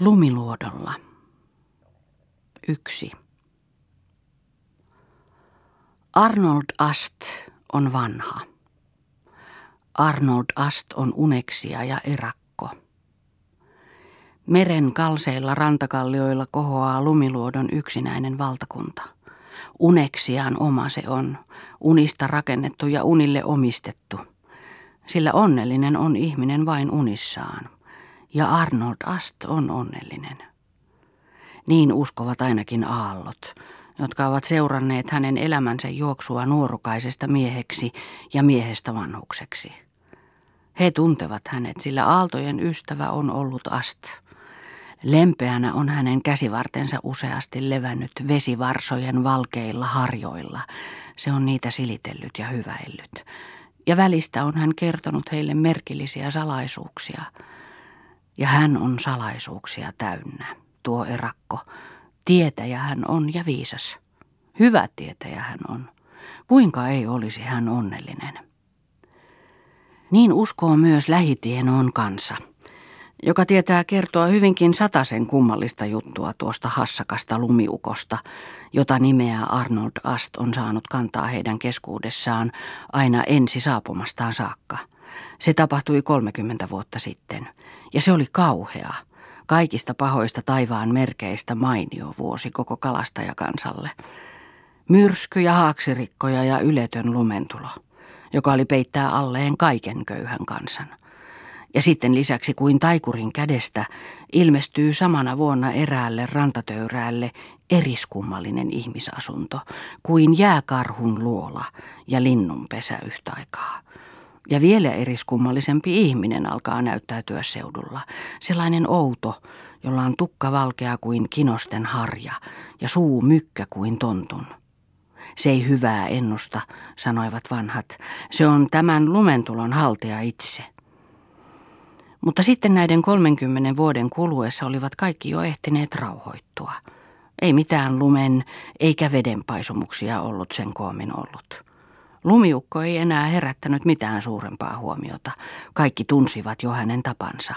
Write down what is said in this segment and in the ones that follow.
Lumiluodolla. Yksi. Arnold Ast on vanha. Arnold Ast on uneksia ja erakko. Meren kalseilla rantakallioilla kohoaa lumiluodon yksinäinen valtakunta. Uneksiaan oma se on, unista rakennettu ja unille omistettu. Sillä onnellinen on ihminen vain unissaan ja Arnold Ast on onnellinen. Niin uskovat ainakin aallot, jotka ovat seuranneet hänen elämänsä juoksua nuorukaisesta mieheksi ja miehestä vanhukseksi. He tuntevat hänet, sillä aaltojen ystävä on ollut Ast. Lempeänä on hänen käsivartensa useasti levännyt vesivarsojen valkeilla harjoilla. Se on niitä silitellyt ja hyväillyt. Ja välistä on hän kertonut heille merkillisiä salaisuuksia – ja hän on salaisuuksia täynnä, tuo erakko. Tietäjä hän on ja viisas. Hyvä tietäjä hän on. Kuinka ei olisi hän onnellinen? Niin uskoo myös lähitienoon kansa, joka tietää kertoa hyvinkin sataisen kummallista juttua tuosta hassakasta lumiukosta, jota nimeä Arnold Ast on saanut kantaa heidän keskuudessaan aina ensi saapumastaan saakka – se tapahtui 30 vuotta sitten, ja se oli kauhea, kaikista pahoista taivaan merkeistä mainio vuosi koko kalastajakansalle. Myrsky ja haaksirikkoja ja yletön lumentulo, joka oli peittää alleen kaiken köyhän kansan. Ja sitten lisäksi kuin taikurin kädestä ilmestyy samana vuonna eräälle rantatöyräälle eriskummallinen ihmisasunto, kuin jääkarhun luola ja linnunpesä yhtä aikaa. Ja vielä eriskummallisempi ihminen alkaa näyttäytyä seudulla. Sellainen outo, jolla on tukka valkea kuin kinosten harja ja suu mykkä kuin tontun. Se ei hyvää ennusta, sanoivat vanhat. Se on tämän lumentulon haltija itse. Mutta sitten näiden 30 vuoden kuluessa olivat kaikki jo ehtineet rauhoittua. Ei mitään lumen eikä vedenpaisumuksia ollut sen koomin ollut. Lumiukko ei enää herättänyt mitään suurempaa huomiota. Kaikki tunsivat jo hänen tapansa.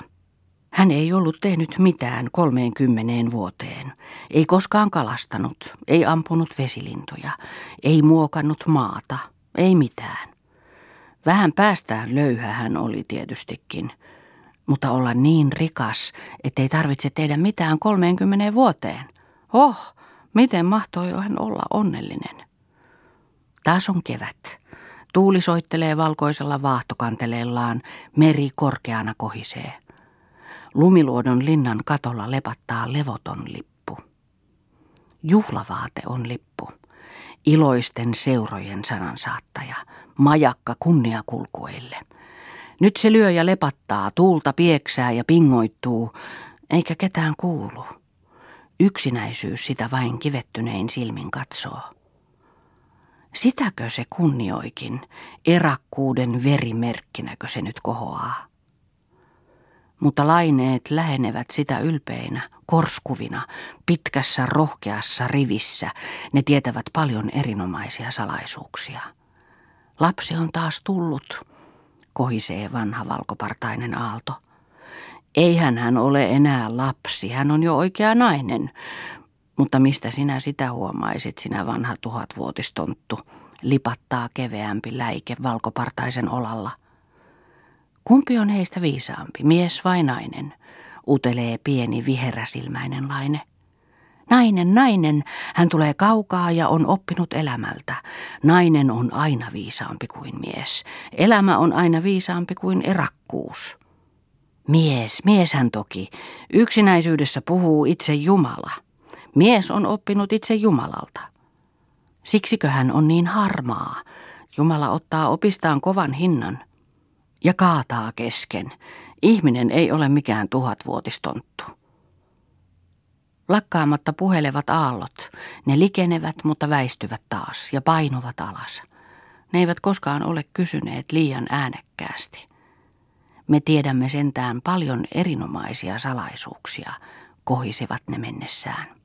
Hän ei ollut tehnyt mitään kolmeenkymmeneen vuoteen. Ei koskaan kalastanut, ei ampunut vesilintuja, ei muokannut maata, ei mitään. Vähän päästään löyhä hän oli tietystikin, mutta olla niin rikas, ettei tarvitse tehdä mitään kolmeenkymmeneen vuoteen. Oh, miten mahtoi hän olla onnellinen. Taas on kevät. Tuuli soittelee valkoisella vaahtokanteleellaan, meri korkeana kohisee. Lumiluodon linnan katolla lepattaa levoton lippu. Juhlavaate on lippu. Iloisten seurojen sanansaattaja, majakka kunniakulkuille. Nyt se lyö ja lepattaa, tuulta pieksää ja pingoittuu, eikä ketään kuulu. Yksinäisyys sitä vain kivettynein silmin katsoo. Sitäkö se kunnioikin, erakkuuden verimerkkinäkö se nyt kohoaa? Mutta laineet lähenevät sitä ylpeinä, korskuvina, pitkässä rohkeassa rivissä. Ne tietävät paljon erinomaisia salaisuuksia. Lapsi on taas tullut, kohisee vanha valkopartainen aalto. Eihän hän ole enää lapsi, hän on jo oikea nainen, mutta mistä sinä sitä huomaisit, sinä vanha tuhatvuotistonttu, lipattaa keveämpi läike valkopartaisen olalla. Kumpi on heistä viisaampi, mies vai nainen, utelee pieni viheräsilmäinen laine. Nainen, nainen, hän tulee kaukaa ja on oppinut elämältä. Nainen on aina viisaampi kuin mies. Elämä on aina viisaampi kuin erakkuus. Mies, mies hän toki. Yksinäisyydessä puhuu itse Jumala. Mies on oppinut itse Jumalalta. Siksikö hän on niin harmaa? Jumala ottaa opistaan kovan hinnan ja kaataa kesken. Ihminen ei ole mikään tuhatvuotistonttu. Lakkaamatta puhelevat aallot. Ne likenevät, mutta väistyvät taas ja painuvat alas. Ne eivät koskaan ole kysyneet liian äänekkäästi. Me tiedämme sentään paljon erinomaisia salaisuuksia, kohisivat ne mennessään.